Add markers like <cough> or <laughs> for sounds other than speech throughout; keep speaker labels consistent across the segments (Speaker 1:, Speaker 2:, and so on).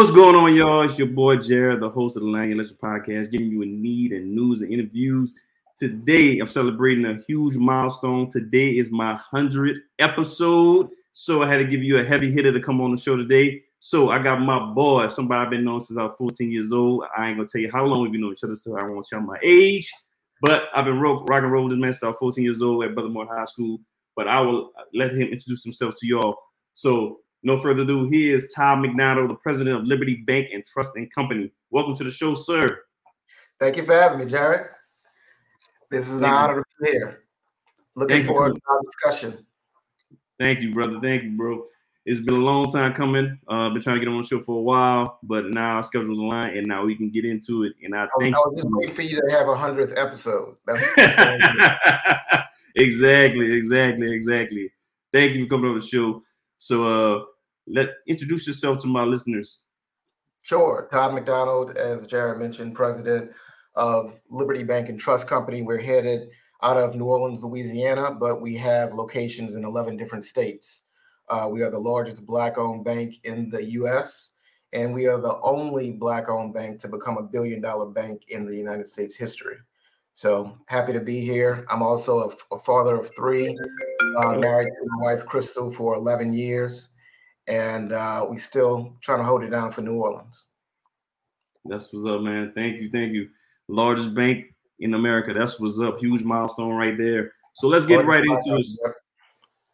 Speaker 1: What's going on, y'all? It's your boy Jared, the host of the Lagniappe Legend Podcast, giving you a need and news and interviews. Today, I'm celebrating a huge milestone. Today is my 100th episode. So I had to give you a heavy hitter to come on the show today. So I got my boy, somebody I've been known since I was 14 years old. I ain't gonna tell you how long we've been knowing each other, so I won't tell my age. But I've been rock, rock and roll with this man since I was 14 years old at Brother High School. But I will let him introduce himself to y'all. So no further ado, here is Todd McDonald, the president of Liberty Bank and Trust and Company. Welcome to the show, sir.
Speaker 2: Thank you for having me, Jared. This is an Thank honor you. to be here. Looking Thank forward you. to our discussion.
Speaker 1: Thank you, brother. Thank you, bro. It's been a long time coming. Uh, been trying to get on the show for a while, but now our schedule's aligned, and now we can get into it. And I, I think
Speaker 2: I was just waiting for you to have a hundredth episode. That's, <laughs>
Speaker 1: exactly, exactly, exactly. Thank you for coming on the show. So uh let introduce yourself to my listeners.
Speaker 2: Sure. Todd McDonald, as Jared mentioned, president of Liberty Bank and Trust Company. We're headed out of New Orleans, Louisiana, but we have locations in 11 different states. Uh, we are the largest Black owned bank in the US, and we are the only Black owned bank to become a billion dollar bank in the United States history. So happy to be here. I'm also a, a father of three, uh, married to my wife Crystal for 11 years, and uh, we still trying to hold it down for New Orleans.
Speaker 1: That's what's up, man. Thank you, thank you. Largest bank in America. That's what's up. Huge milestone right there. So let's get right into it.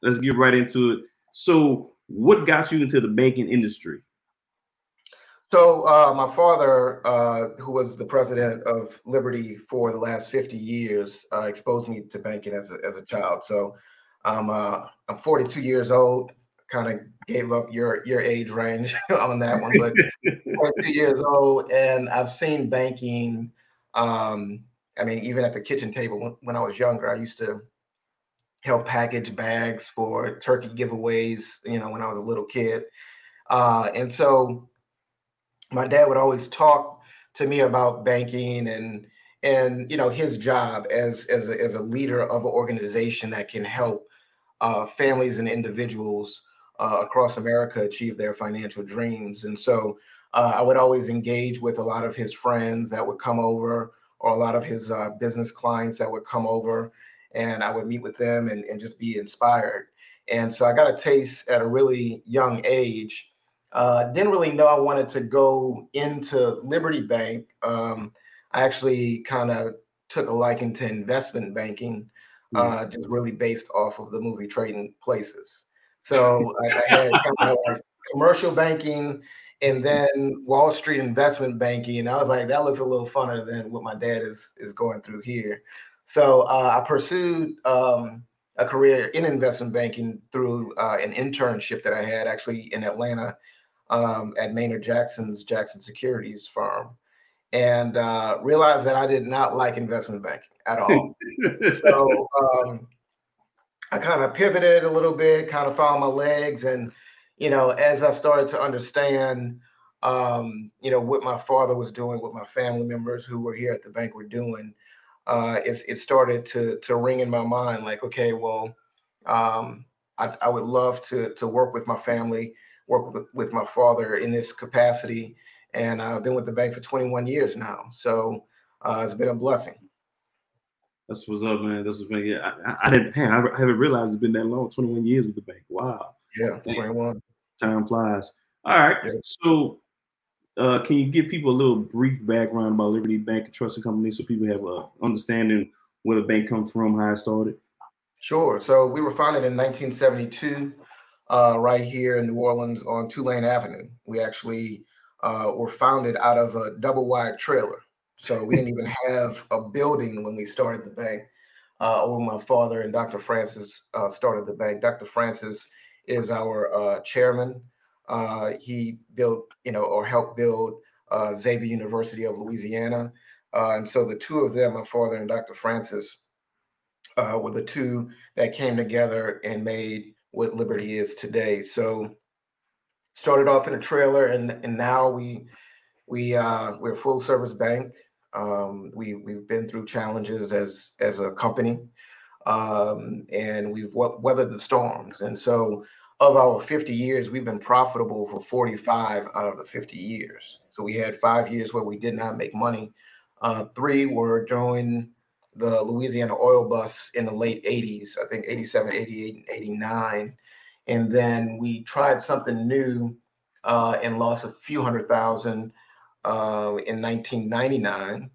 Speaker 1: Let's get right into it. So, what got you into the banking industry?
Speaker 2: So uh, my father, uh, who was the president of Liberty for the last 50 years, uh, exposed me to banking as a, as a child. So I'm uh, I'm 42 years old. Kind of gave up your your age range <laughs> on that one, but <laughs> 42 years old, and I've seen banking. Um, I mean, even at the kitchen table when, when I was younger, I used to help package bags for turkey giveaways. You know, when I was a little kid, uh, and so my dad would always talk to me about banking and and you know his job as as a, as a leader of an organization that can help uh, families and individuals uh, across America achieve their financial dreams. And so uh, I would always engage with a lot of his friends that would come over, or a lot of his uh, business clients that would come over, and I would meet with them and, and just be inspired. And so I got a taste at a really young age uh, didn't really know I wanted to go into Liberty Bank. Um, I actually kind of took a liking to investment banking, uh, mm-hmm. just really based off of the movie Trading Places. So I, I had kind of like commercial banking and then Wall Street investment banking. And I was like, that looks a little funner than what my dad is is going through here. So uh, I pursued um, a career in investment banking through uh, an internship that I had actually in Atlanta um, at Maynard Jackson's Jackson Securities firm and uh, realized that I did not like investment banking at all. so um, I kind of pivoted a little bit, kind of found my legs. And, you know, as I started to understand, um, you know, what my father was doing, what my family members who were here at the bank were doing, uh, it, it started to, to ring in my mind like, okay, well, um, I, I would love to, to work with my family work with, with my father in this capacity. And I've been with the bank for 21 years now. So uh, it's been a blessing.
Speaker 1: That's what's up, man. That's what's been. Yeah, I, I didn't. Hey, I haven't realized it's been that long. 21 years with the bank. Wow.
Speaker 2: Yeah, 21.
Speaker 1: Time flies. All right. Yeah. So, uh, can you give people a little brief background about Liberty Bank and Trust and Company so people have a understanding where the bank comes from, how it started?
Speaker 2: Sure. So we were founded in 1972 uh, right here in New Orleans on Tulane Avenue. We actually uh, were founded out of a double wide trailer. So we didn't even have a building when we started the bank. Uh, my father and Dr. Francis uh, started the bank. Dr. Francis is our uh, chairman. Uh, he built, you know, or helped build uh, Xavier University of Louisiana. Uh, and so the two of them, my father and Dr. Francis, were the two that came together and made what Liberty is today. So started off in a trailer and and now we we uh we're a full service bank. Um we we've been through challenges as as a company. Um and we've weathered the storms. And so of our 50 years, we've been profitable for 45 out of the 50 years. So we had five years where we did not make money. Uh, three were during the Louisiana oil bust in the late 80s, I think 87, 88, and 89. And then we tried something new uh, and lost a few hundred thousand uh, in 1999.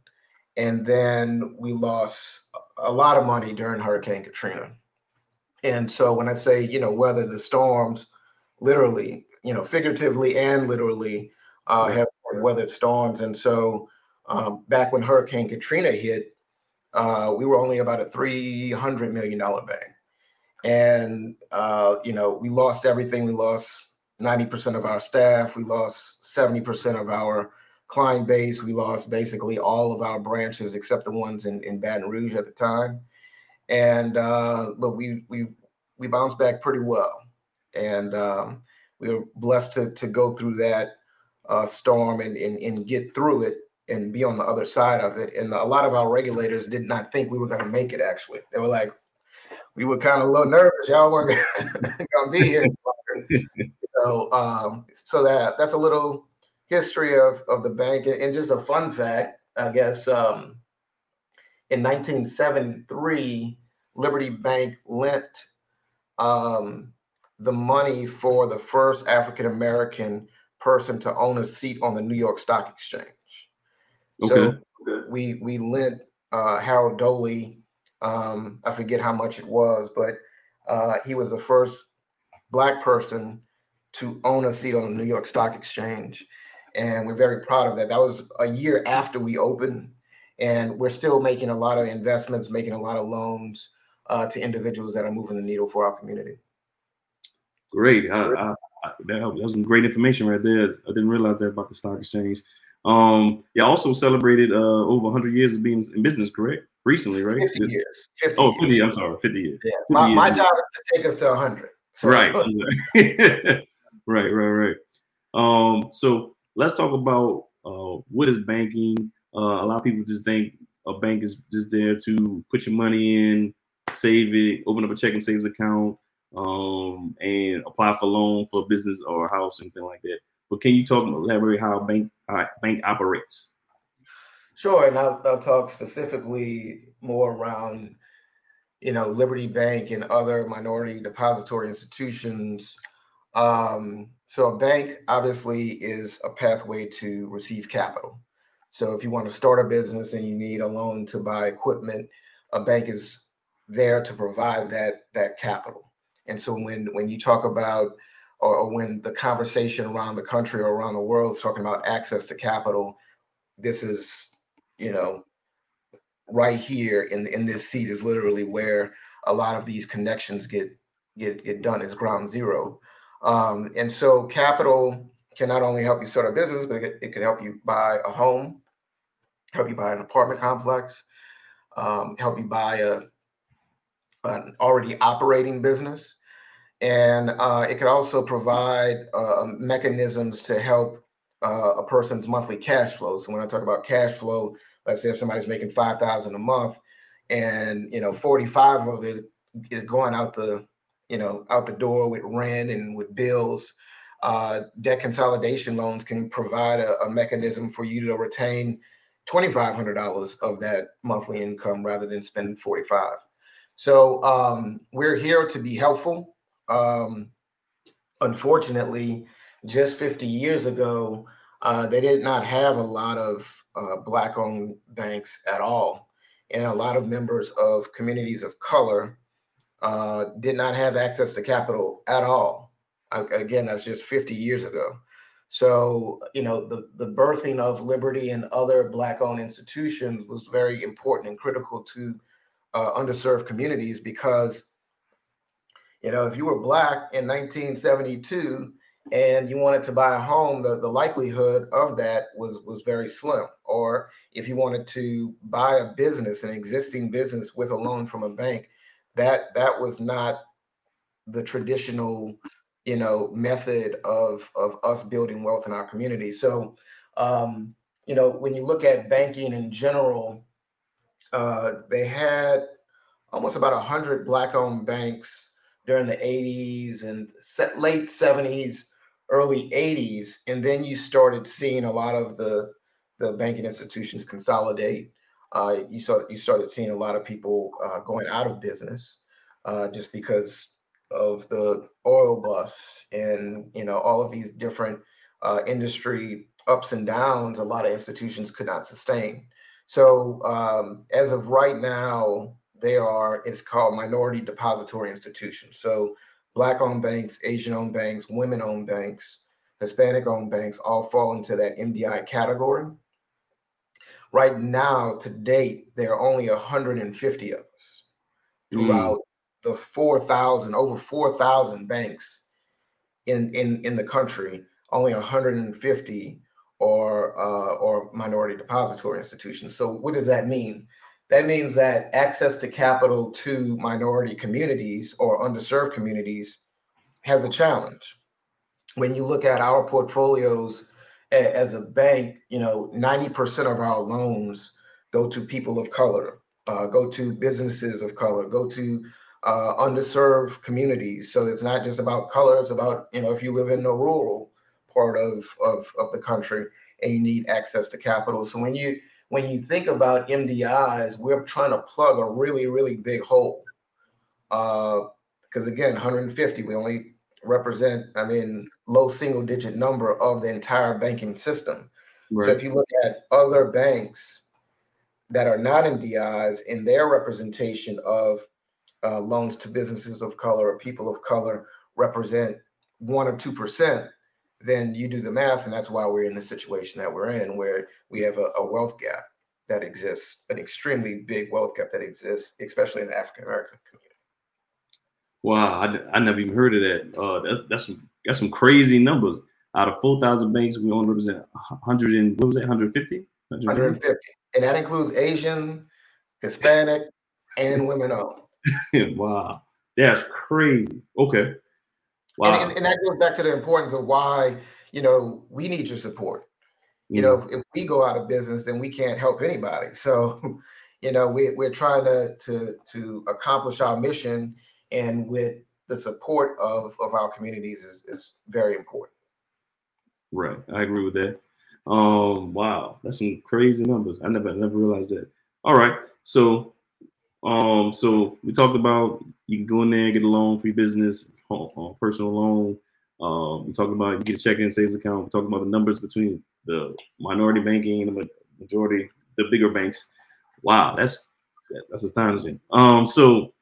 Speaker 2: And then we lost a lot of money during Hurricane Katrina. And so when I say, you know, weather the storms, literally, you know, figuratively and literally uh, have weathered storms. And so um, back when Hurricane Katrina hit, uh, we were only about a $300 million bank. And, uh, you know, we lost everything. We lost 90% of our staff. We lost 70% of our client base. We lost basically all of our branches except the ones in, in Baton Rouge at the time. And, uh, but we, we, we bounced back pretty well. And um, we were blessed to, to go through that uh, storm and, and, and get through it and be on the other side of it. And a lot of our regulators did not think we were going to make it. Actually, they were like, we were kind of a little nervous. Y'all weren't going <laughs> to be here. so, um, so that that's a little history of of the bank, and just a fun fact, I guess. Um, in 1973, Liberty Bank lent um, the money for the first African American person to own a seat on the New York Stock Exchange. Okay. So we we lent uh, Harold Doley. Um, I forget how much it was, but uh, he was the first black person to own a seat on the New York Stock Exchange, and we're very proud of that. That was a year after we opened, and we're still making a lot of investments, making a lot of loans uh, to individuals that are moving the needle for our community.
Speaker 1: Great. I, I, I, that was some great information right there. I didn't realize that about the stock exchange. Um, you also celebrated uh, over 100 years of being in business, correct? Recently, right?
Speaker 2: 50 years.
Speaker 1: 50 oh, 50 years. I'm sorry, 50 years.
Speaker 2: Yeah, my, years. my job is to take us to 100.
Speaker 1: So. Right. <laughs> <laughs> right, right, right. Um, so let's talk about uh, what is banking. Uh, a lot of people just think a bank is just there to put your money in, save it, open up a checking savings account, um, and apply for loan for a business or a house, anything like that. But can you talk elaborate how a bank how bank operates?
Speaker 2: Sure, and I'll, I'll talk specifically more around you know Liberty Bank and other minority depository institutions. Um, so a bank obviously is a pathway to receive capital. So if you want to start a business and you need a loan to buy equipment, a bank is there to provide that that capital. And so when when you talk about or, or when the conversation around the country or around the world is talking about access to capital, this is, you know, right here in in this seat is literally where a lot of these connections get get get done as ground zero. Um, and so capital can not only help you start a business, but it, it could help you buy a home, help you buy an apartment complex, um, help you buy a an already operating business and uh, it could also provide uh, mechanisms to help uh, a person's monthly cash flow. So when I talk about cash flow, let's say if somebody's making five thousand a month, and you know forty five of it is going out the you know out the door with rent and with bills. Uh, debt consolidation loans can provide a, a mechanism for you to retain twenty five hundred dollars of that monthly income rather than spending forty five. So um, we're here to be helpful. Um, unfortunately, just 50 years ago, uh, they did not have a lot of uh, Black owned banks at all. And a lot of members of communities of color uh, did not have access to capital at all. again, that's just 50 years ago. So, you know, the, the birthing of Liberty and other Black owned institutions was very important and critical to uh, underserved communities because you know, if you were black in 1972 and you wanted to buy a home, the, the likelihood of that was was very slim. Or if you wanted to buy a business, an existing business with a loan from a bank, that that was not the traditional, you know, method of of us building wealth in our community. So um, you know, when you look at banking in general, uh, they had almost about hundred black-owned banks during the 80s and late 70s, early 80s, and then you started seeing a lot of the the banking institutions consolidate. Uh, you saw you started seeing a lot of people uh, going out of business uh, just because of the oil bust and you know all of these different uh, industry ups and downs. A lot of institutions could not sustain. So um, as of right now, they are it's called minority depository institutions. So black-owned banks, Asian-owned banks, women-owned banks, Hispanic-owned banks all fall into that MDI category. Right now, to date, there are only 150 of us throughout mm. the 4,000, over 4,000 banks in, in, in the country. Only 150 or uh, or minority depository institutions. So what does that mean? That means that access to capital to minority communities or underserved communities has a challenge. When you look at our portfolios as a bank, you know, 90% of our loans go to people of color, uh, go to businesses of color, go to uh, underserved communities. So it's not just about color, it's about, you know, if you live in a rural part of, of, of the country and you need access to capital. So when you when you think about MDIs, we're trying to plug a really, really big hole. Because uh, again, 150, we only represent, I mean, low single digit number of the entire banking system. Right. So if you look at other banks that are not MDIs in their representation of uh, loans to businesses of color or people of color represent one or two percent, then you do the math, and that's why we're in the situation that we're in, where we have a, a wealth gap that exists, an extremely big wealth gap that exists, especially in the African American community.
Speaker 1: Wow, I, I never even heard of that. Uh, that's that's some that's some crazy numbers. Out of four thousand banks, we only represent hundred and what was it, 150?
Speaker 2: 150, and that includes Asian, Hispanic, and women owned. <laughs>
Speaker 1: wow, that's crazy. Okay,
Speaker 2: wow, and, and, and, that goes back to the importance of why you know we need your support. You know, if, if we go out of business, then we can't help anybody. <laughs> So, you know, we, we're trying to to to accomplish our mission and with the support of of our communities is is very important.
Speaker 1: Right, I agree with that. Um, wow, that's some crazy numbers. I never never realized that. All right, so um, so we talked about you can go in there get a loan for your business, personal loan. Um, we talked about you get a checking and savings account. We talked about the numbers between the minority banking and the majority, the bigger banks. Wow, that's that's astonishing. Um, so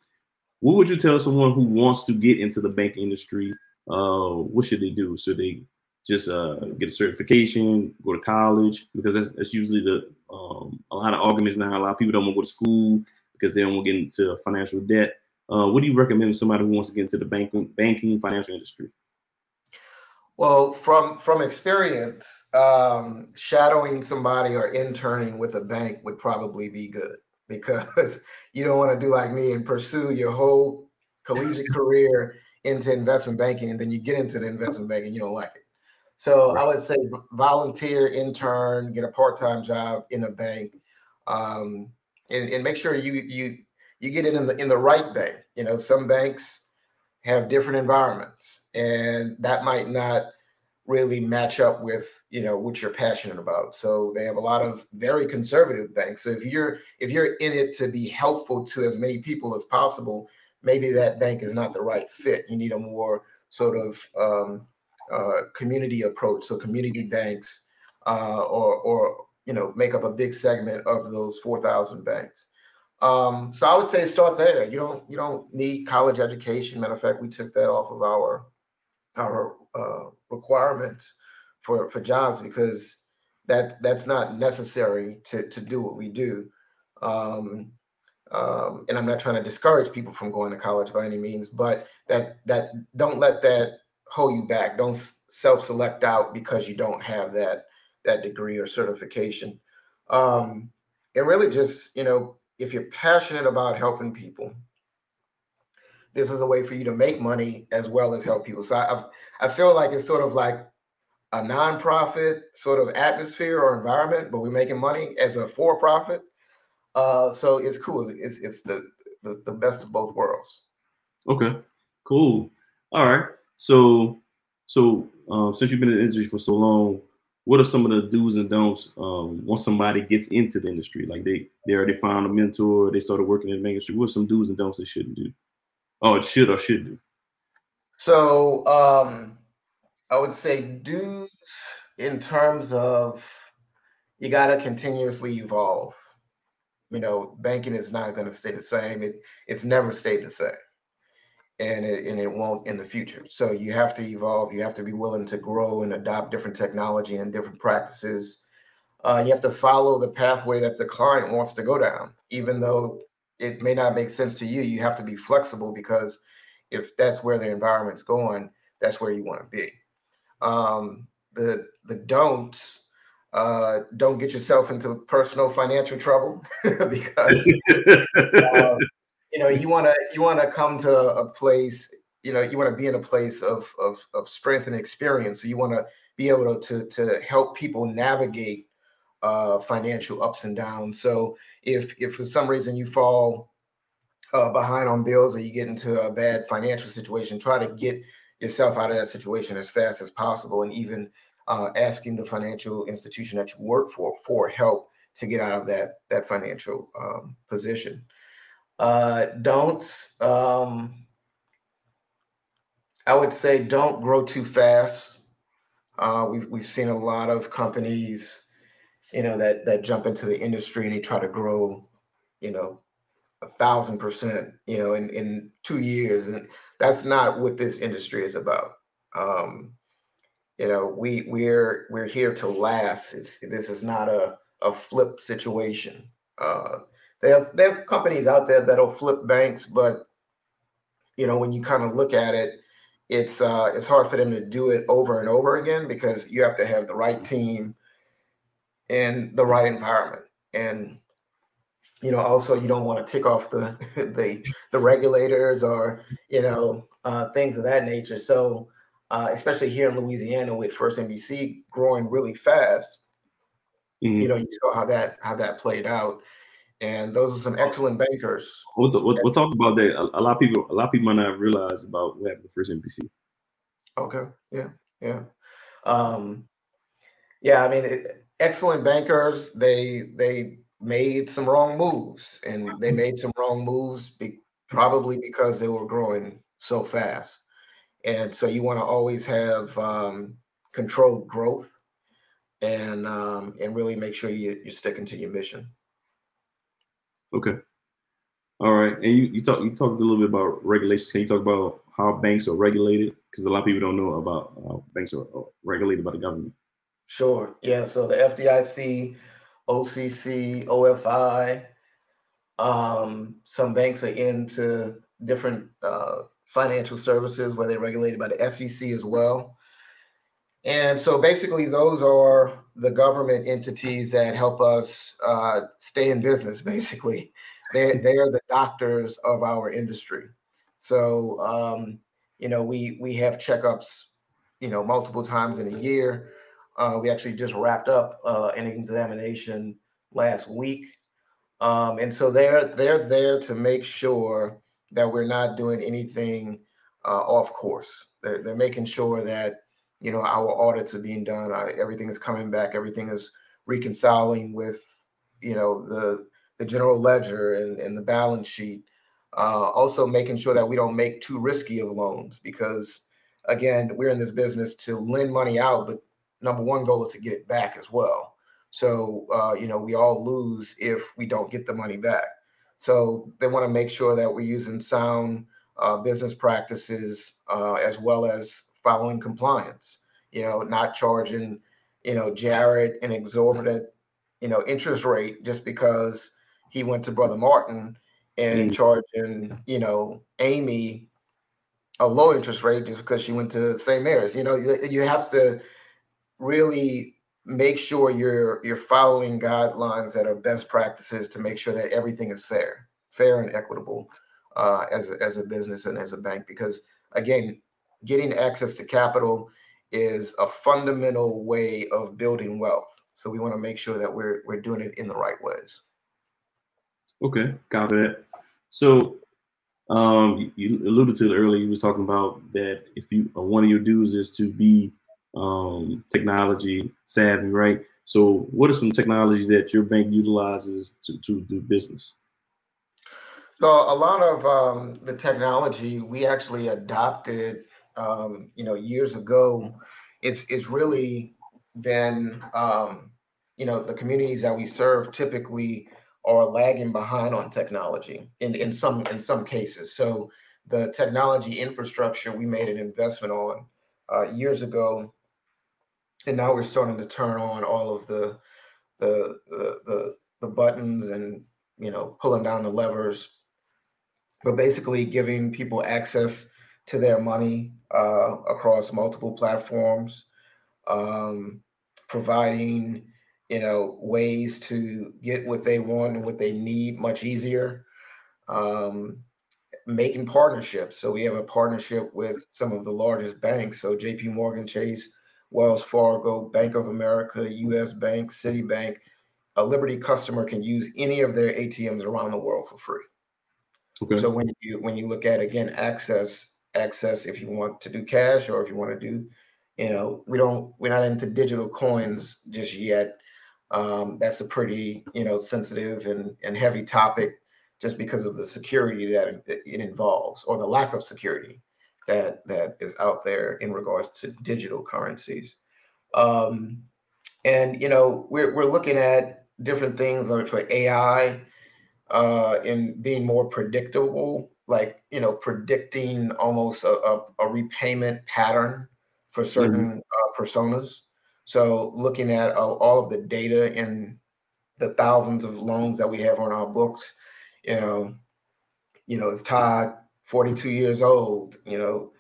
Speaker 1: what would you tell someone who wants to get into the bank industry? Uh, what should they do? Should they just uh, get a certification, go to college? Because that's, that's usually the um, a lot of arguments now. A lot of people don't want to go to school because they don't want to get into financial debt. Uh, what do you recommend to somebody who wants to get into the banking banking financial industry?
Speaker 2: Well, from from experience, um, shadowing somebody or interning with a bank would probably be good because <laughs> you don't want to do like me and pursue your whole collegiate <laughs> career into investment banking and then you get into the investment banking and you don't like it. So right. I would say volunteer, intern, get a part-time job in a bank, um, and, and make sure you you you get it in the in the right bank. You know, some banks have different environments, and that might not really match up with you know what you're passionate about. So they have a lot of very conservative banks. So if you're if you're in it to be helpful to as many people as possible maybe that bank is not the right fit. You need a more sort of um, uh, community approach. So community banks uh, or or you know make up a big segment of those 4000 banks um, so i would say start there you don't you don't need college education matter of fact we took that off of our our uh, requirements for for jobs because that that's not necessary to to do what we do. Um, um, and I'm not trying to discourage people from going to college by any means, but that that don't let that hold you back. Don't self-select out because you don't have that that degree or certification. Um, and really, just you know, if you're passionate about helping people, this is a way for you to make money as well as help people. So I I feel like it's sort of like a nonprofit sort of atmosphere or environment, but we're making money as a for-profit. Uh, so it's cool. It's it's the, the the best of both worlds.
Speaker 1: Okay, Cool. All right. So, so um, since you've been in the industry for so long, what are some of the do's and don'ts um, once somebody gets into the industry? Like they they already found a mentor, they started working in the industry. What are some do's and don'ts they shouldn't do? Oh, it should or should do.
Speaker 2: So um, I would say do's in terms of you got to continuously evolve. You know, banking is not going to stay the same. It it's never stayed the same and it, and it won't in the future. So you have to evolve. You have to be willing to grow and adopt different technology and different practices. Uh, you have to follow the pathway that the client wants to go down, even though it may not make sense to you. You have to be flexible because if that's where the environment's going, that's where you want to be. Um, the the don'ts uh, don't get yourself into personal financial trouble <laughs> because uh, <laughs> you know you want to you want to come to a place you know you want to be in a place of of, of strength and experience. So you want to be able to to to help people navigate uh, financial ups and downs. So if if for some reason you fall uh, behind on bills or you get into a bad financial situation try to get yourself out of that situation as fast as possible and even uh, asking the financial institution that you work for for help to get out of that that financial um, position uh, don't, um, I would say, don't grow too fast. Uh, we've we've seen a lot of companies, you know, that that jump into the industry and they try to grow, you know, a thousand percent, you know, in in two years, and that's not what this industry is about. Um, you know, we we're we're here to last. It's this is not a a flip situation. Uh, they have they have companies out there that'll flip banks, but you know when you kind of look at it, it's uh, it's hard for them to do it over and over again because you have to have the right team and the right environment, and you know also you don't want to tick off the <laughs> the the regulators or you know uh, things of that nature. So uh, especially here in Louisiana with First NBC growing really fast, mm-hmm. you know you saw how that how that played out and those are some excellent bankers.
Speaker 1: We'll, we'll, we'll talk about that. A, a, lot of people, a lot of people might not realize about what happened to First NBC.
Speaker 2: Okay. Yeah. Yeah. Um, yeah. I mean, it, excellent bankers. They they made some wrong moves, and they made some wrong moves be, probably because they were growing so fast. And so you want to always have um, controlled growth, and um, and really make sure you, you're sticking to your mission.
Speaker 1: Okay. All right. And you, you talk you talked a little bit about regulations. Can you talk about how banks are regulated? Because a lot of people don't know about how banks are regulated by the government.
Speaker 2: Sure. Yeah. So the FDIC, OCC, OFI, um, some banks are into different uh, financial services where they're regulated by the SEC as well. And so basically, those are the government entities that help us uh, stay in business. <laughs> Basically, they they are the doctors of our industry. So um, you know, we we have checkups, you know, multiple times in a year. Uh, we actually just wrapped up uh, an examination last week, um, and so they're they're there to make sure that we're not doing anything uh, off course. They're, they're making sure that you know our audits are being done uh, everything is coming back everything is reconciling with you know the the general ledger and, and the balance sheet. Uh, also making sure that we don't make too risky of loans because again we're in this business to lend money out but number one goal is to get it back as well. So uh, you know we all lose if we don't get the money back. So they want to make sure that we're using sound uh, business practices uh, as well as following compliance, you know, not charging, you know, Jared an exorbitant, you know, interest rate just because he went to Brother Martin and mm. charging, you know, Amy a low interest rate just because she went to St. Mary's. You know, you have to really make sure you're you're following guidelines that are best practices to make sure that everything is fair, fair and equitable uh, as a, as a business and as a bank. Because again, getting access to capital is a fundamental way of building wealth. So we want to make sure that we're we're doing it in the right ways.
Speaker 1: Okay, got it. So Um, you, alluded to it earlier. You were talking about that if you uh, one of your dues is to be um, technology savvy, right? So, what are some technologies that your bank utilizes to, to do business?
Speaker 2: So, a lot of um, the technology we actually adopted, um, you know, years ago. It's it's really been, um, you know, the communities that we serve typically are lagging behind on technology in, in some in some cases. So the technology infrastructure we made an investment on uh, years ago, and now we're starting to turn on all of the the the the, the buttons and you know pulling down the levers, but basically giving people access to their money uh, across multiple platforms, um, providing you know, ways to get what they want and what they need much easier. Um, making partnerships. So we have a partnership with some of the largest banks. So JP Morgan Chase, Wells Fargo, Bank of America, US Bank, Citibank. A Liberty customer can use any of their ATMs around the world for free. Okay. So when you when you look at again access access if you want to do cash or if you want to do you know we don't we're not into digital coins just yet um, that's a pretty, you know, sensitive and, and heavy topic just because of the security that it involves or the lack of security that that is out there in regards to digital currencies. Um, and you know, we're we're looking at different things like for AI uh, in being more predictable, like you know, predicting almost a, a, a repayment pattern for certain mm-hmm. uh, personas. So looking at all, all of the data in the thousands of loans that we have on our books, you know, you know, is Todd 42 years old? You know,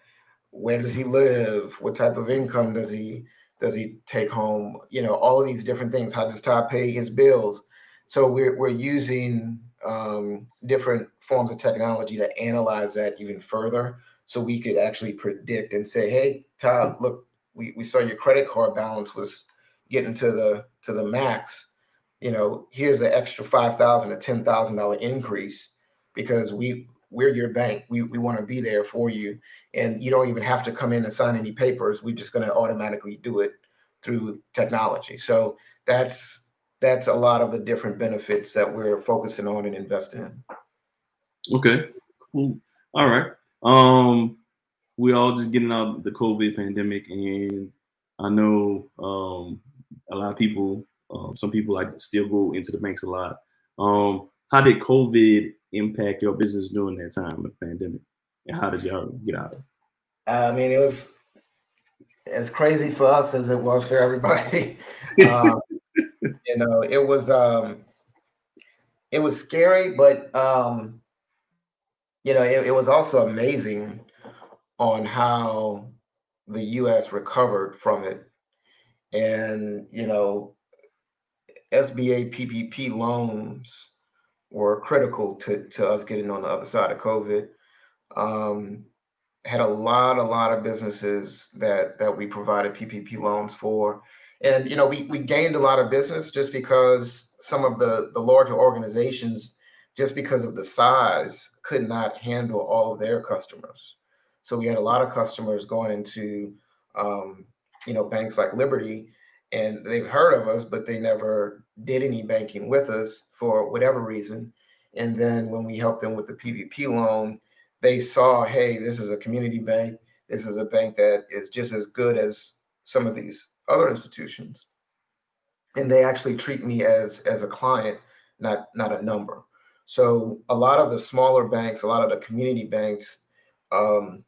Speaker 2: where does he live? What type of income does he does he take home? You know, all of these different things. How does Todd pay his bills? So we're we're using um, different forms of technology to analyze that even further, so we could actually predict and say, "Hey, Todd, look, we, we saw your credit card balance was getting to the to the max. You know here's the extra five thousand or ten thousand dollar increase because we we're your bank. We, we want to be there for you. And you don't even have to come in and sign any papers. We're just going to automatically do it through technology. So that's that's a lot of the different benefits that we're focusing on and investing in
Speaker 1: okay cool all right um we all just getting out the COVID pandemic, and I know um, a lot of people, um, some people like still go into the banks a lot. Um, how did COVID impact your business during that time of the pandemic, and how did y'all get out of it?
Speaker 2: I mean, it was as crazy for us as it was for everybody. <laughs> um, you know, it was um, it was scary, but um, you know, it, it was also amazing on how the US recovered from it. And, you know, SBA PPP loans were critical to, to us getting on the other side of COVID. Um, had a lot, a lot of businesses that that we provided PPP loans for, and you know we we gained a lot of business just because some of the the larger organizations, just because of the size, could not handle all of their customers. So we had a lot of customers going into, um, you know, banks like Liberty, and they've heard of us, but they never did any banking with us for whatever reason. And then when we helped them with the PPP loan, they saw, hey, this is a community bank. This is a bank that is just as good as some of these other institutions. And they actually treat me as as a client, not not a number. So a lot of the smaller banks, a lot of the community banks, um,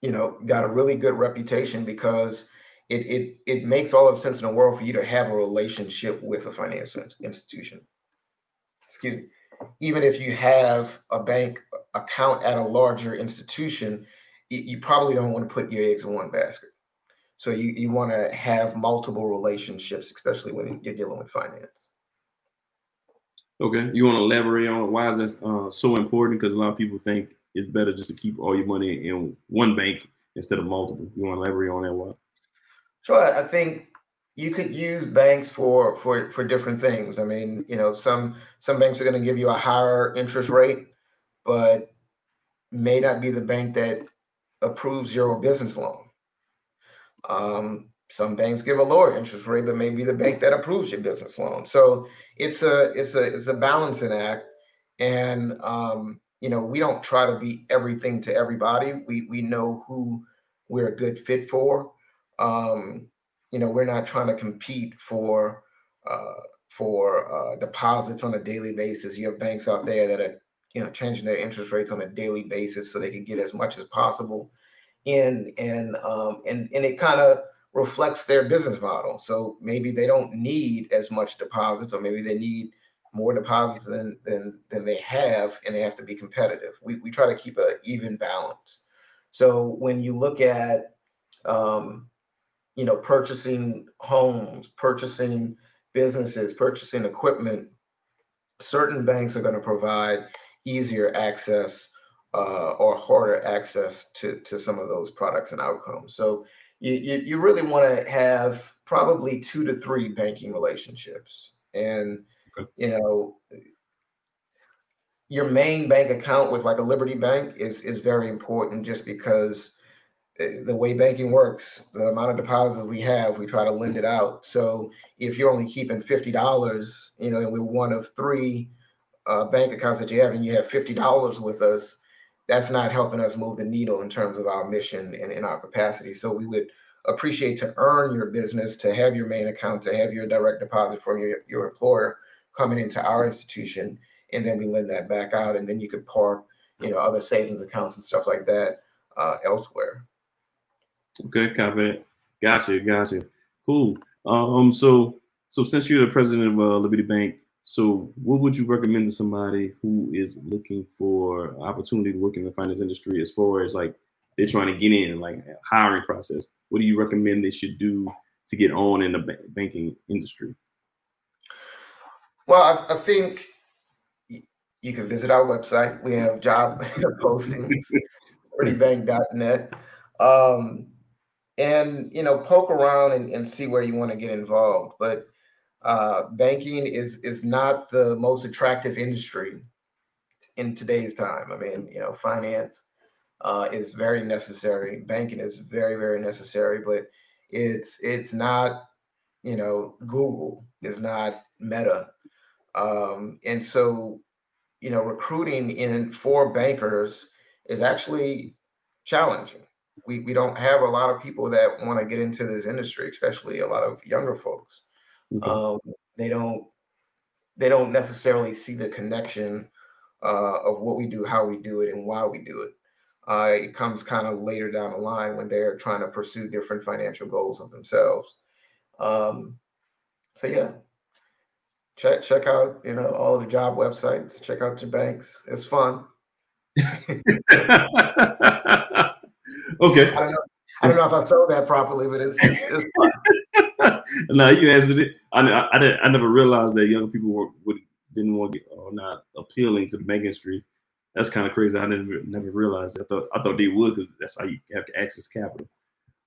Speaker 2: you know, got a really good reputation because it it it makes all of the sense in the world for you to have a relationship with a financial institution. Excuse me. Even if you have a bank account at a larger institution, you, you probably don't want to put your eggs in one basket. So you, you want to have multiple relationships, especially when you're dealing with finance.
Speaker 1: Okay, you want to elaborate on why is that uh, so important? Because a lot of people think it's better just to keep all your money in one bank instead of multiple. You want to elaborate on that one?
Speaker 2: Sure. I think you could use banks for for for different things. I mean, you know, some some banks are going to give you a higher interest rate, but may not be the bank that approves your business loan. Um, some banks give a lower interest rate, but maybe the bank that approves your business loan. So it's a it's a it's a balancing act, and um, you know we don't try to be everything to everybody. We we know who we're a good fit for. Um, you know we're not trying to compete for uh, for uh, deposits on a daily basis. You have banks out there that are you know changing their interest rates on a daily basis so they can get as much as possible in and um, and and it kind of reflects their business model. So maybe they don't need as much deposits, or maybe they need more deposits than than than they have, and they have to be competitive. We we try to keep an even balance. So when you look at um, you know purchasing homes, purchasing businesses, purchasing equipment, certain banks are going to provide easier access uh, or harder access to to some of those products and outcomes. So you, you, you really want to have probably two to three banking relationships. And, okay. you know, your main bank account with like a Liberty Bank is is very important just because eh, the way banking works, the amount of deposits we have, we try to lend it out. So if you're only keeping fifty dollars, you know, and we're one of three uh, bank accounts that you have, and you have fifty dollars with us, that's not helping us move the needle in terms of our mission and in our capacity. So we would appreciate to earn your business, to have your main account, to have your direct deposit from your, your employer coming into our institution, and then we lend that back out, and then you could park, you know, other savings accounts and stuff like that uh, elsewhere.
Speaker 1: Okay, copy. Gotcha, gotcha. Cool. Um, so so since you're the president of uh, Liberty Bank, so, what would you recommend to somebody who is looking for opportunity to work in the finance industry as far as like they're trying to get in, like hiring process? What do you recommend they should do to get on in the banking industry?
Speaker 2: Well, I, I think you can visit our website. We have job <laughs> postings, libertybank.net. Um, and you know, poke around and, and see where you want to get involved. But uh, banking is is not the most attractive industry in today's time. I mean, you know, finance uh, is very necessary. Banking is very very necessary, but it's it's not you know Google is not Meta, um, and so you know recruiting in for bankers is actually challenging. We we don't have a lot of people that want to get into this industry, especially a lot of younger folks. Okay. Um, they don't they don't necessarily see the connection uh, of what we do, how we do it, and why we do it. Uh, it comes kind of later down the line when they're trying to pursue different financial goals of themselves. Um, so yeah, check check out you know all of the job websites. Check out your banks. It's fun. <laughs>
Speaker 1: okay.
Speaker 2: I don't, know, I don't know if I told that properly, but it's, it's, it's fun. <laughs>
Speaker 1: no, you answered it. I, I, I, didn't, I never realized that young people were, would didn't want to get or not appealing to the industry. That's kind of crazy. I never never realized. That. I thought I thought they would because that's how you have to access capital.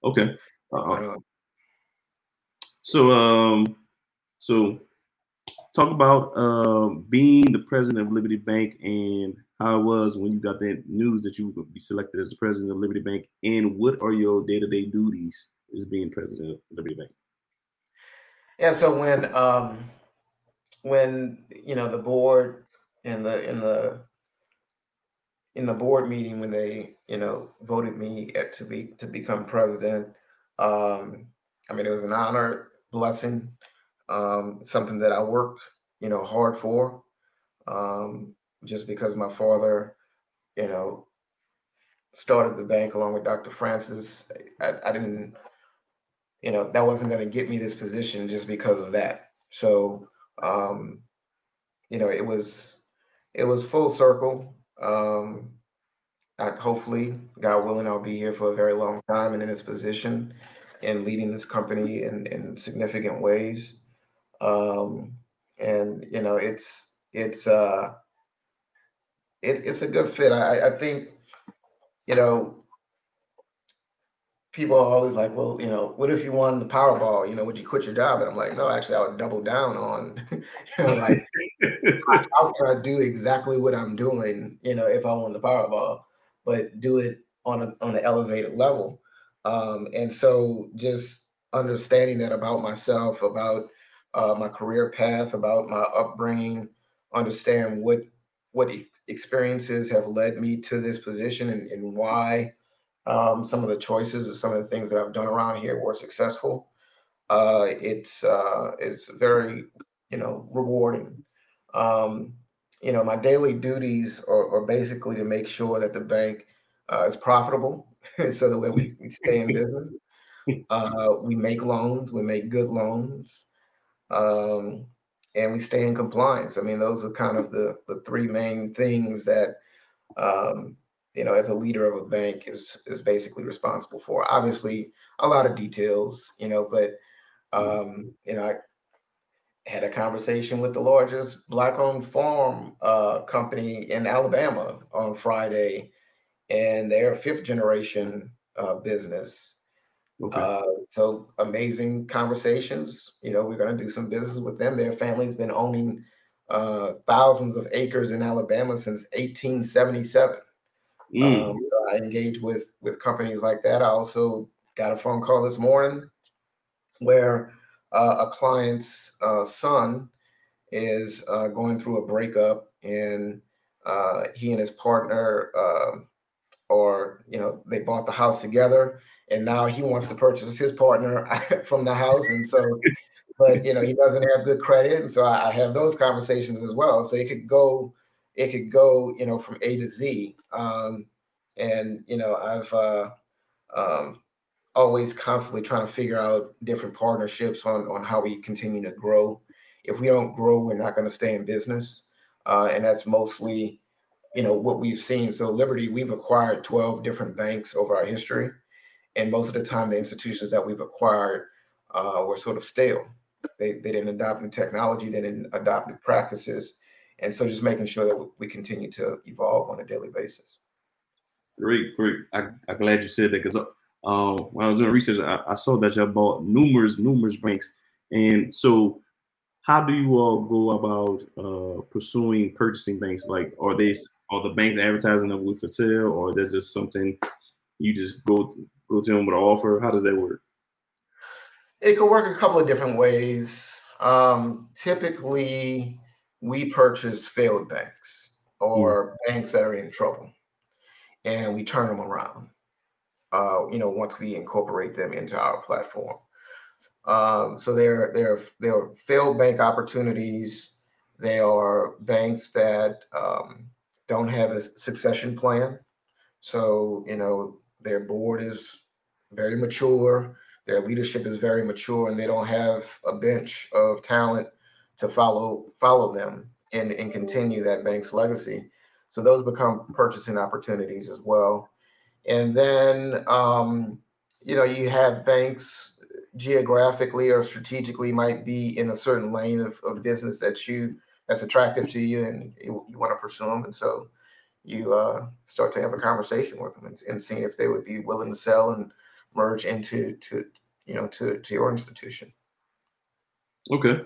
Speaker 1: Okay. Uh-uh. So um, so talk about um being the president of Liberty Bank and how it was when you got that news that you would be selected as the president of Liberty Bank, and what are your day to day duties as being president of Liberty Bank?
Speaker 2: Yeah. So when um, when you know the board in the in the in the board meeting when they you know voted me at, to be to become president, um, I mean it was an honor, blessing, um, something that I worked you know hard for, um, just because my father, you know, started the bank along with Dr. Francis. I, I didn't you know, that wasn't going to get me this position just because of that. So, um, you know, it was it was full circle. Um, I, hopefully, God willing, I'll be here for a very long time and in this position and leading this company in, in significant ways. Um, and you know, it's it's uh, it, it's a good fit. I, I think, you know, people are always like, well, you know, what if you won the Powerball? You know, would you quit your job? And I'm like, no, actually, I would double down on, <laughs> you know, like, how can I do exactly what I'm doing, you know, if I won the Powerball? but do it on a on an elevated level. Um, and so just understanding that about myself, about uh, my career path, about my upbringing, understand what what experiences have led me to this position and, and why um, some of the choices or some of the things that I've done around here were successful. Uh, it's uh, it's very you know rewarding. Um, you know, my daily duties are, are, basically to make sure that the bank uh, is profitable, <laughs> so that way we, we stay in business. <laughs> Uh, we make loans, we make good loans, um, and we stay in compliance. I mean, those are kind of the the three main things that um, you know, as a leader of a bank, is is basically responsible for. Obviously, a lot of details, you know, but mm-hmm. um, you know, I had a conversation with the largest black-owned farm uh, company in Alabama on Friday, and they're a fifth-generation uh, business. Okay. Uh, so amazing conversations. You know, we're going to do some business with them. Their family's been owning uh, thousands of acres in Alabama since 1877. Mm. Um, I engage with with companies like that. I also got a phone call this morning where uh, a client's uh, son is uh, going through a breakup, and uh, he and his partner, um, or you know, they bought the house together, and now he wants to purchase his partner <laughs> from the house, and so. But you know he doesn't have good credit, and so I, I have those conversations as well. So it could go it could go, you know, from A to Z. Um, and you know, I've uh, um, always constantly trying to figure out different partnerships on on how we continue to grow. If we don't grow, we're not going to stay in business, uh, and that's mostly, you know, what we've seen. So Liberty, we've acquired 12 different banks over our history, and most of the time, the institutions that we've acquired uh, were sort of stale. They, they didn't adopt new technology, they didn't adopt new practices, and so just making sure that we continue to evolve on a daily basis.
Speaker 1: Great, great. I, am glad you said that because uh, when I was doing research, I, I saw that y'all bought numerous, numerous banks. And so, how do you all go about uh, pursuing purchasing banks? Like, are they are the banks advertising them with for sale, or is that just something you just go go to them with an offer? How does that work?
Speaker 2: It could work a couple of different ways. Um, typically, we purchase failed banks or mm. banks that are in trouble and we turn them around uh, you know once we incorporate them into our platform. Um, so there there there are failed bank opportunities. They are banks that um, don't have a succession plan. So you know their board is very mature their leadership is very mature and they don't have a bench of talent to follow follow them and, and continue that bank's legacy. So those become purchasing opportunities as well. And then um, you know you have banks geographically or strategically might be in a certain lane of, of business that you that's attractive to you and you, you want to pursue them. And so you uh, start to have a conversation with them and, and seeing if they would be willing to sell and merge into to you know to to your institution.
Speaker 1: Okay.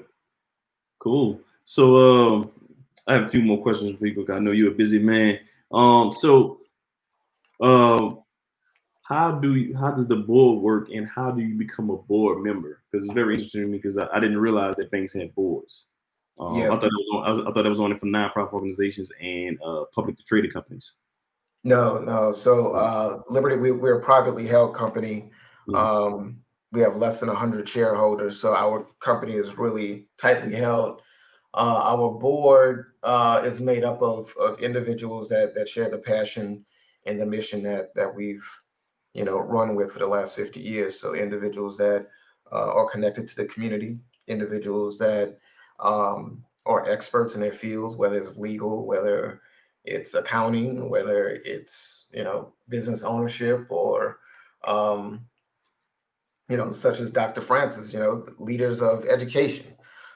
Speaker 1: Cool. So um, I have a few more questions for you because I know you're a busy man. Um, so uh, how do you how does the board work and how do you become a board member? Because it's very interesting to me because I, I, didn't realize that banks had boards. Um, yeah. I thought it was on, I, thought it was only for nonprofit organizations and uh, publicly traded companies.
Speaker 2: No, no. So uh, Liberty, we, we're a privately held company. Mm-hmm. Um, we have less than 100 shareholders, so our company is really tightly held. Uh, our board uh, is made up of, of individuals that that share the passion and the mission that that we've you know run with for the last 50 years. So individuals that uh, are connected to the community, individuals that um, are experts in their fields, whether it's legal, whether it's accounting, whether it's you know business ownership or um, you know, such as Dr. Francis, you know, leaders of education.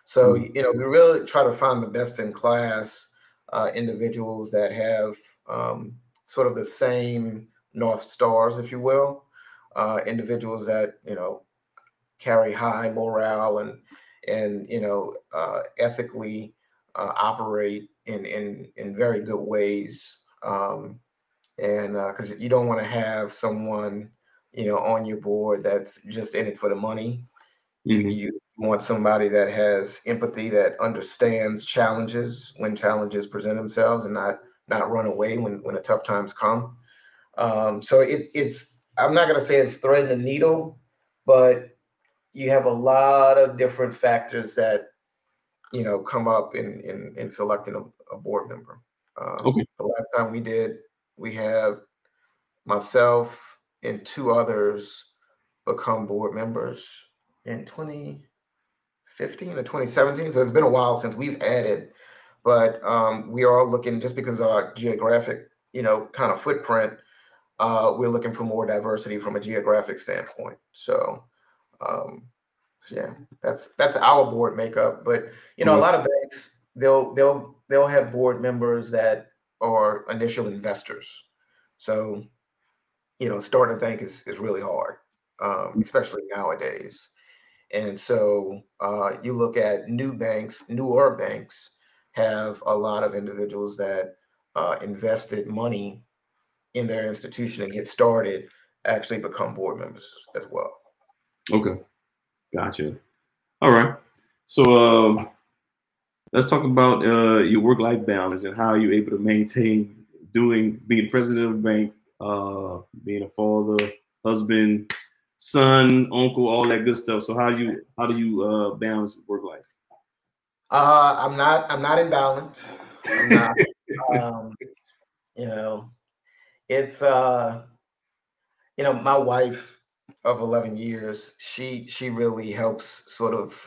Speaker 2: So, mm-hmm. you know, we really try to find the best in class uh, individuals that have um, sort of the same North Stars, if you will, uh, individuals that, you know, carry high morale and, and you know, uh, ethically uh, operate in, in, in very good ways. Um, and because uh, you don't want to have someone you know on your board that's just in it for the money. Mm-hmm. You want somebody that has empathy, that understands challenges when challenges present themselves, and not not run away when when the tough times come. Um, so it, it's I'm not going to say it's threading the needle, but you have a lot of different factors that you know come up in in, in selecting a, a board member. Um, okay. The last time we did, we have myself and two others become board members in 2015 or 2017. So it's been a while since we've added, but um, we are looking just because of our geographic, you know, kind of footprint. Uh, we're looking for more diversity from a geographic standpoint. So, um, so yeah, that's that's our board makeup. But you know, mm-hmm. a lot of banks they'll they'll they'll have board members that are initial investors. So, you know, starting a bank is is really hard, um, mm. especially nowadays. And so, uh, you look at new banks, newer banks have a lot of individuals that uh, invested money in their institution and get started actually become board members as well.
Speaker 1: Okay, gotcha. All right, so uh, let's talk about uh, your work-life balance and how you're able to maintain doing being president of a bank, uh, being a father, husband, son, uncle, all that good stuff. So how do you how do you uh, balance work life?
Speaker 2: Uh, I'm not I'm not in balance. Not, <laughs> um, you know, it's uh, you know, my wife of 11 years, she she really helps sort of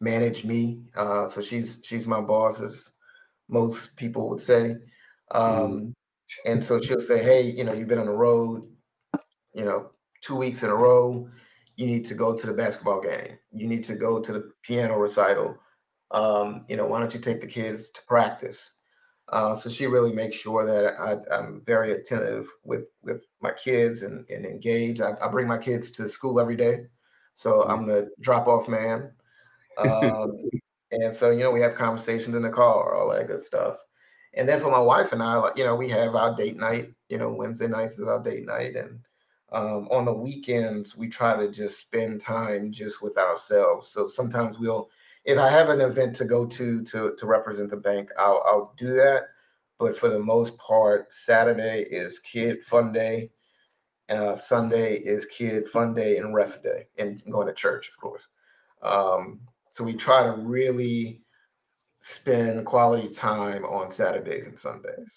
Speaker 2: manage me. Uh, so she's she's my boss, as most people would say. Um, and so she'll say, "Hey, you know, you've been on the road, you know, two weeks in a row. You need to go to the basketball game. You need to go to the piano recital. Um, you know, why don't you take the kids to practice?" Uh, so she really makes sure that I, am very attentive with with my kids and, and engaged. I, I, bring my kids to school every day, so. I'm the drop off man. Um, <laughs> and so you know we have conversations in the car, all that good stuff. And then for my wife and I, you know, we have our date night. You know, Wednesday nights is our date night, and um, on the weekends we try to just spend time just with ourselves. So sometimes we'll if I have an event to go to to to represent the bank, I'll I'll do that. But for the most part, Saturday is kid fun day. Uh, Sunday is kid fun day and rest day, and going to church, of course. Um, so we try to really spend quality time on Saturdays and Sundays.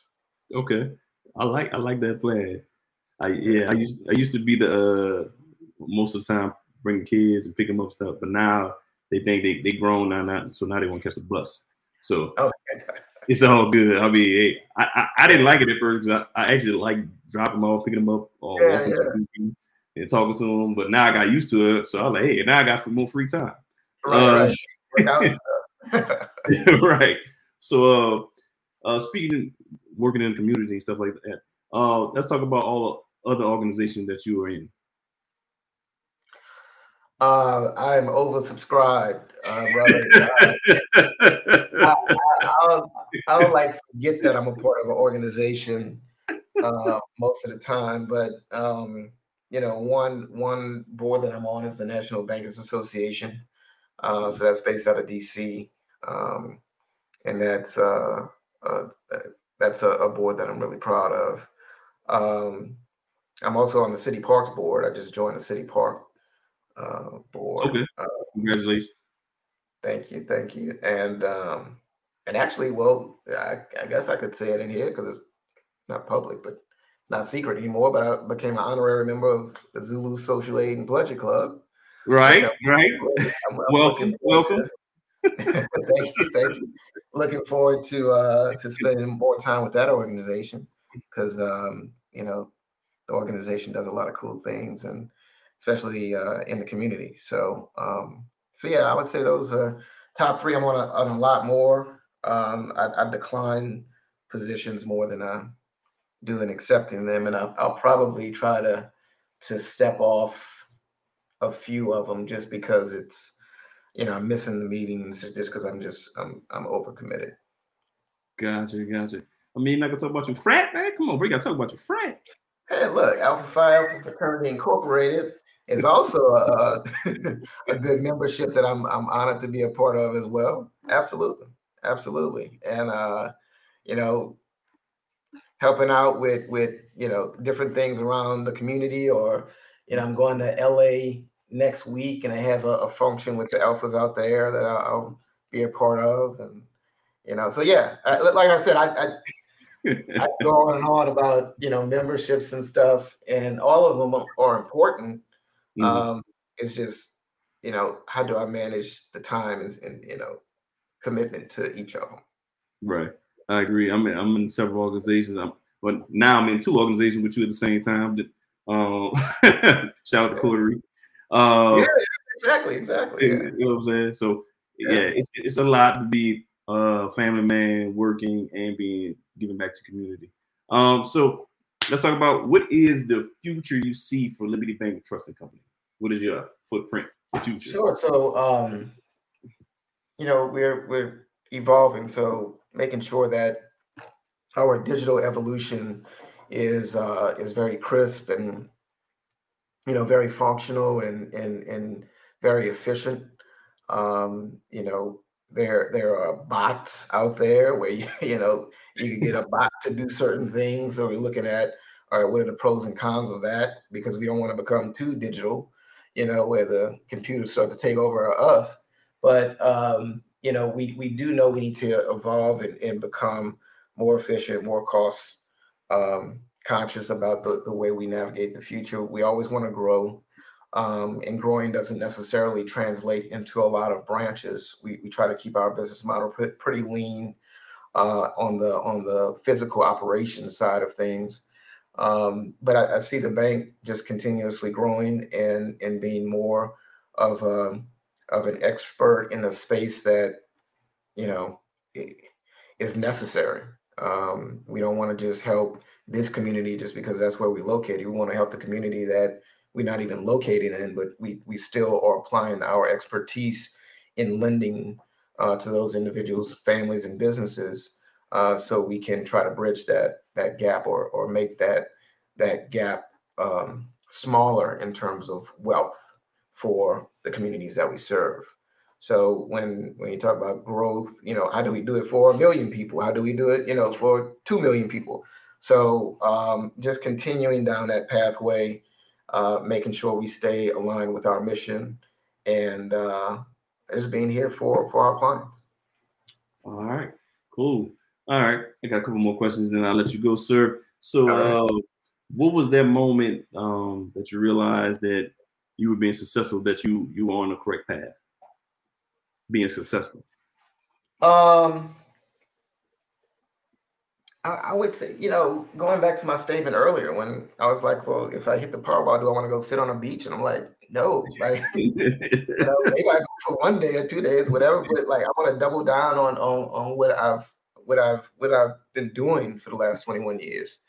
Speaker 1: Okay, I like I like that plan. I yeah, I used I used to be the uh, most of the time bring kids and pick them up stuff, but now they think they they grown now, now so now they want to catch the bus. So okay. it's all good. I mean, hey, I, I, I didn't like it at first because I, I actually like dropping them off, picking them up, or yeah, walking yeah. and talking to them. But now I got used to it, so I was like, hey, now I got some more free time. Right. Uh, right. <laughs> <laughs> <laughs> right. So, uh, uh, speaking, working in the community and stuff like that. Uh, let's talk about all other organizations that you are in.
Speaker 2: Uh, I'm oversubscribed, uh, brother. <laughs> I, I, I, don't like forget that I'm a part of an organization uh, most of the time, but um, you know, one one board that I'm on is the National Bankers Association. Uh, so that's based out of DC, um, and that's uh, uh, that's a, a, board that I'm really proud of. Um, I'm also on the City Parks board. I just joined the City Park uh, board.
Speaker 1: Okay. Uh, Congratulations.
Speaker 2: Thank you, thank you, and um, and actually, well, I, I guess I could say it in here because it's not public, but it's not secret anymore. But I became an honorary member of the Zulu Social Aid and Pleasure Club.
Speaker 1: Right, right. <laughs> I'm, I'm welcome, welcome.
Speaker 2: Thank you, thank you. Looking forward to uh, to spending more time with that organization because um, you know the organization does a lot of cool things and especially uh, in the community. So um, so yeah, I would say those are top three. I'm on a, on a lot more. Um, I, I decline positions more than I do in accepting them, and I, I'll probably try to to step off a few of them just because it's you know I'm missing the meetings just because I'm just I'm I'm overcommitted.
Speaker 1: Gotcha, gotcha. I mean, not gonna talk about your frat, man. Come on, we gotta talk about your frat.
Speaker 2: Hey, look, Alpha Phi Alpha Fraternity Incorporated is also a, <laughs> a good membership that I'm I'm honored to be a part of as well. Absolutely, absolutely, and uh, you know, helping out with with you know different things around the community, or you know, I'm going to LA next week, and I have a, a function with the alphas out there that I'll, I'll be a part of, and you know, so yeah, I, like I said, I, I <laughs> I go on and on about you know memberships and stuff, and all of them are important. Mm-hmm. Um, it's just you know how do I manage the time and, and you know commitment to each of them.
Speaker 1: Right, I agree. I'm in, I'm in several organizations. I'm but now I'm in two organizations with you at the same time. Um, <laughs> shout out to Coterie.
Speaker 2: Uh, yeah, exactly, exactly.
Speaker 1: Yeah. You know what I'm saying? So yeah. yeah, it's it's a lot to be a family man, working and being giving back to community. Um, so let's talk about what is the future you see for Liberty Bank Trust and Company. What is your footprint, future?
Speaker 2: Sure. So um, you know, we're we're evolving, so making sure that our digital evolution is uh, is very crisp and you know very functional and and and very efficient. Um, you know, there there are bots out there where you, <laughs> you know you can get a bot to do certain things. So we're looking at all right, what are the pros and cons of that? Because we don't want to become too digital, you know, where the computers start to take over us. But um, you know, we we do know we need to evolve and, and become more efficient, more cost um, conscious about the, the way we navigate the future. We always want to grow. Um, and growing doesn't necessarily translate into a lot of branches. We, we try to keep our business model pretty lean uh, on the on the physical operations side of things. Um, but I, I, see the bank just continuously growing and and being more of a of an expert in a space that you know is necessary. Um, we don't want to just help this community just because that's where we located. We want to help the community that we're not even located in, but we we still are applying our expertise in lending uh, to those individuals, families, and businesses, uh, so we can try to bridge that that gap or or make that that gap um, smaller in terms of wealth for the communities that we serve. So when when you talk about growth, you know, how do we do it for a million people? How do we do it, you know, for two million people? So um, just continuing down that pathway, uh, making sure we stay aligned with our mission, and uh, just being here for for our clients.
Speaker 1: All right, cool. All right, I got a couple more questions, then I'll let you go, sir. So, right. uh, what was that moment um, that you realized that you were being successful, that you you were on the correct path? being successful?
Speaker 2: Um, I, I, would say, you know, going back to my statement earlier when I was like, well, if I hit the Powerball, do I want to go sit on a beach? And I'm like, no, like, <laughs> you know, maybe I go for one day or two days, whatever. But like, I want to double down on on on what I've what I've what I've been doing for the last 21 years.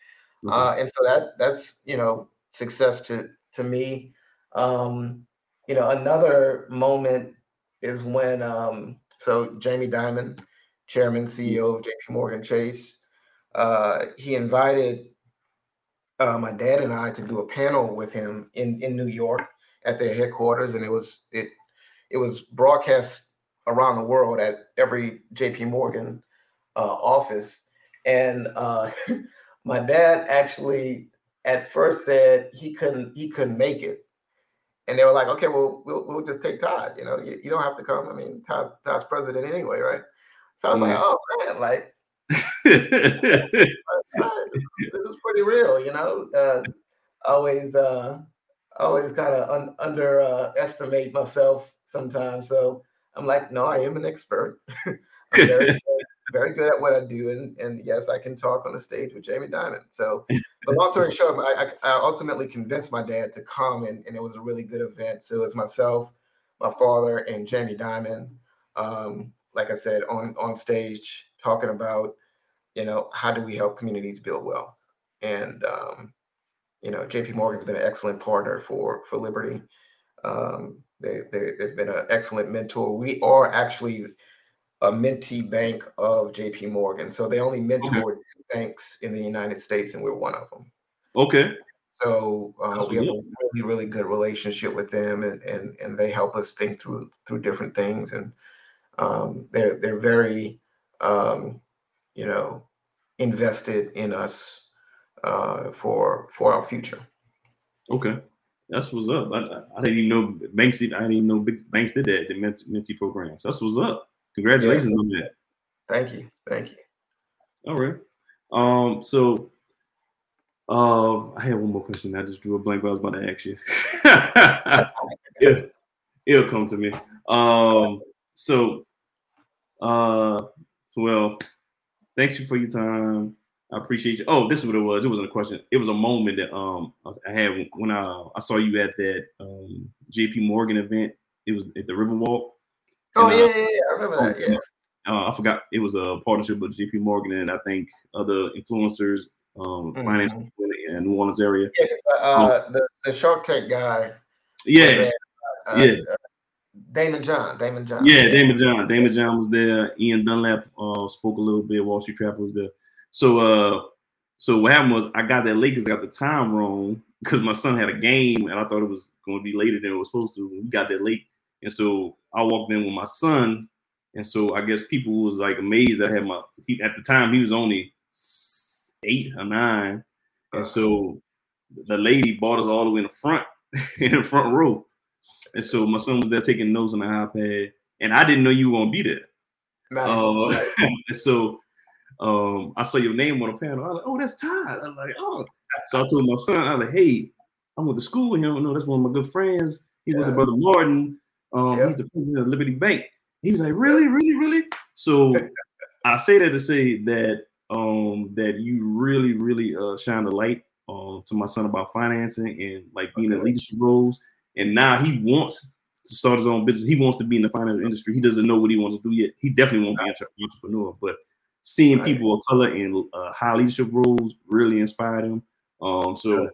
Speaker 2: Mm-hmm. Uh, and so that that's you know success to to me. Um, you know, another moment is when um, so Jamie Dimon, chairman CEO of JP Morgan Chase, uh, he invited uh, my dad and I to do a panel with him in in New York at their headquarters, and it was it it was broadcast around the world at every JP Morgan uh, office, and uh, <laughs> my dad actually at first said he couldn't he couldn't make it and they were like, okay, well, we'll, we'll just take Todd. You know, you, you don't have to come. I mean, Todd, Todd's president anyway, right? So I was mm. like, oh man, like <laughs> this is pretty real, you know. Uh, always, uh, always kind of un- underestimate uh, myself sometimes. So I'm like, no, I am an expert. <laughs> I'm very, <laughs> very good at what I do, and and yes, I can talk on the stage with Jamie Dimon. So, but long story short, I, I ultimately convinced my dad to come, and, and it was a really good event. So it's myself, my father, and Jamie Dimon. Um, like I said, on on stage talking about, you know, how do we help communities build wealth, and um, you know, J.P. Morgan's been an excellent partner for for Liberty. Um, they, they they've been an excellent mentor. We are actually a mentee bank of JP Morgan. So they only mentored okay. banks in the United States, and we're one of them.
Speaker 1: Okay.
Speaker 2: So uh, we have a really, really good relationship with them, and, and and they help us think through through different things, and um, they're they're very, um, you know, invested in us uh, for for our future.
Speaker 1: Okay, that's what's up. I, I didn't even know banks. I didn't even know banks did that. The mentee programs. That's what's up. Congratulations yeah. on that.
Speaker 2: Thank you. Thank you.
Speaker 1: All right. Um. So, uh, I had one more question. I just drew a blank. But I was about to ask you. <laughs> yeah, it'll come to me. Um. So, uh, well, thanks you for your time. I appreciate you. Oh, this is what it was. It wasn't a question. It was a moment that um I had when I I saw you at that um JP Morgan event. It was at the Riverwalk.
Speaker 2: Oh and, yeah, yeah, yeah, I remember that. Yeah. Uh,
Speaker 1: I forgot it was a partnership with JP Morgan and I think other influencers, um, mm-hmm. finance in New Orleans area.
Speaker 2: Yeah, uh, um, the, the Shark Tank guy.
Speaker 1: Yeah.
Speaker 2: Uh, yeah. Uh, Daymond John. Daymond John.
Speaker 1: Yeah, Daymond John. Daymond John was there. Ian Dunlap uh, spoke a little bit. Wall Street Trapper was there. So uh so what happened was I got that late because I got the time wrong because my son had a game and I thought it was going to be later than it was supposed to. We got that late, and so I walked in with my son, and so I guess people was like amazed that I had my. He, at the time he was only eight or nine, and so the lady bought us all the way in the front, <laughs> in the front row, and so my son was there taking notes on the iPad, and I didn't know you were gonna be there. Nice. Uh, <laughs> and so um, I saw your name on the panel. I was like, oh, that's Todd. I was like, oh. So I told my son, I was like, hey, I went to school with him. Know that's one of my good friends. He yeah. was Brother Martin. Um, He's the president of Liberty Bank. He was like, really, really, really? So <laughs> I say that to say that um, that you really, really uh, shine the light uh, to my son about financing and like being okay. in leadership roles. And now he wants to start his own business. He wants to be in the financial industry. He doesn't know what he wants to do yet. He definitely won't be an entrepreneur, but seeing right. people of color in uh, high leadership roles really inspired him. Um, so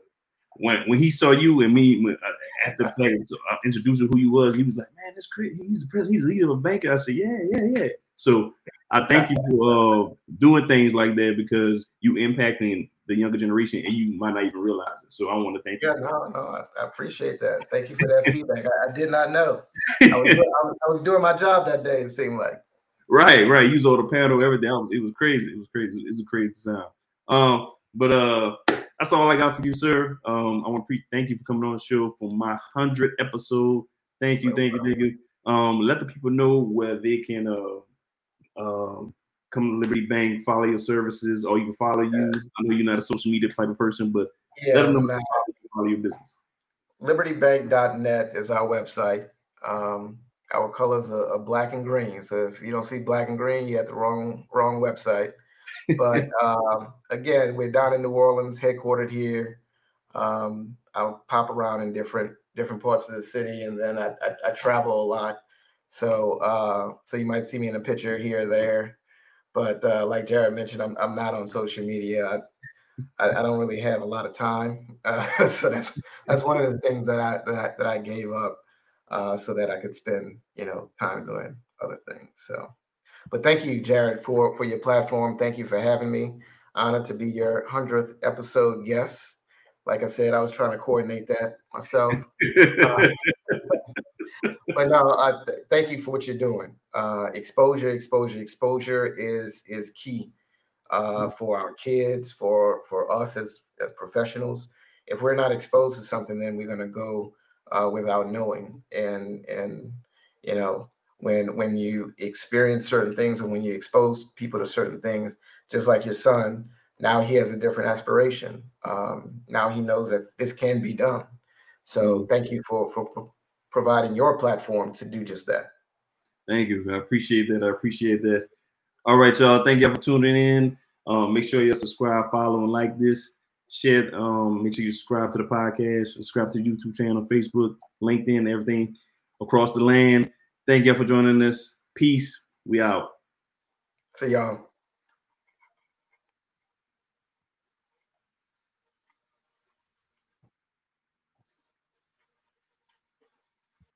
Speaker 1: when when he saw you and me when, uh, after the fact uh, introducing who you was, he was like, "Man, that's crazy. He's the president. He's the leader of a bank." I said, "Yeah, yeah, yeah." So I thank you for uh, doing things like that because you impacting the younger generation and you might not even realize it. So I want to thank
Speaker 2: yeah, you. Yeah, no, no, I appreciate that. Thank you for that feedback. I, I, did not know. I was, doing, I, was, I was doing my job that day. It seemed like.
Speaker 1: Right, right. Use all the panel, everything. Was, it was crazy. It was crazy. It was a crazy sound. Um, but uh, that's all I got for you, sir. Um, I want to pre- thank you for coming on the show for my hundred episode. Thank you, thank you, thank you. Um, let the people know where they can uh, um, come to Liberty Bank, follow your services, or even follow you. I know you're not a social media type of person, but yeah, let them know follow your business.
Speaker 2: LibertyBank.net is our website. Um, our colors are, are, black and green. So if you don't see black and green, you have the wrong wrong website. <laughs> But um, again, we're down in New Orleans, headquartered here. Um, I'll pop around in different different parts of the city, and then I, I, I travel a lot. So uh, so you might see me in a picture here or there. But uh, like Jared mentioned, I'm I'm not on social media. I, I, I don't really have a lot of time, <laughs> uh, so that's that's one of the things that I that I, that I gave up uh, so that I could spend, you know, time doing other things. So, but thank you, Jared, for for your platform. Thank you for having me. Honored to be your hundredth episode guest. Like I said, I was trying to coordinate that myself. <laughs> but no, I th- thank you for what you're doing. Uh, exposure, exposure, exposure is is key uh, mm-hmm. for our kids, for for us as as professionals. If we're not exposed to something, then we're going to go uh, without knowing. And and you know when when you experience certain things and when you expose people to certain things, just like your son, now he has a different aspiration. Um, now he knows that this can be done. So mm-hmm. thank you for, for providing your platform to do just that.
Speaker 1: Thank you. I appreciate that. I appreciate that. All right, y'all. Thank y'all for tuning in. Um, make sure you subscribe, follow, and like this share. Um, make sure you subscribe to the podcast, subscribe to the YouTube channel, Facebook, LinkedIn, everything across the land. Thank y'all for joining us. Peace. We out.
Speaker 2: See y'all.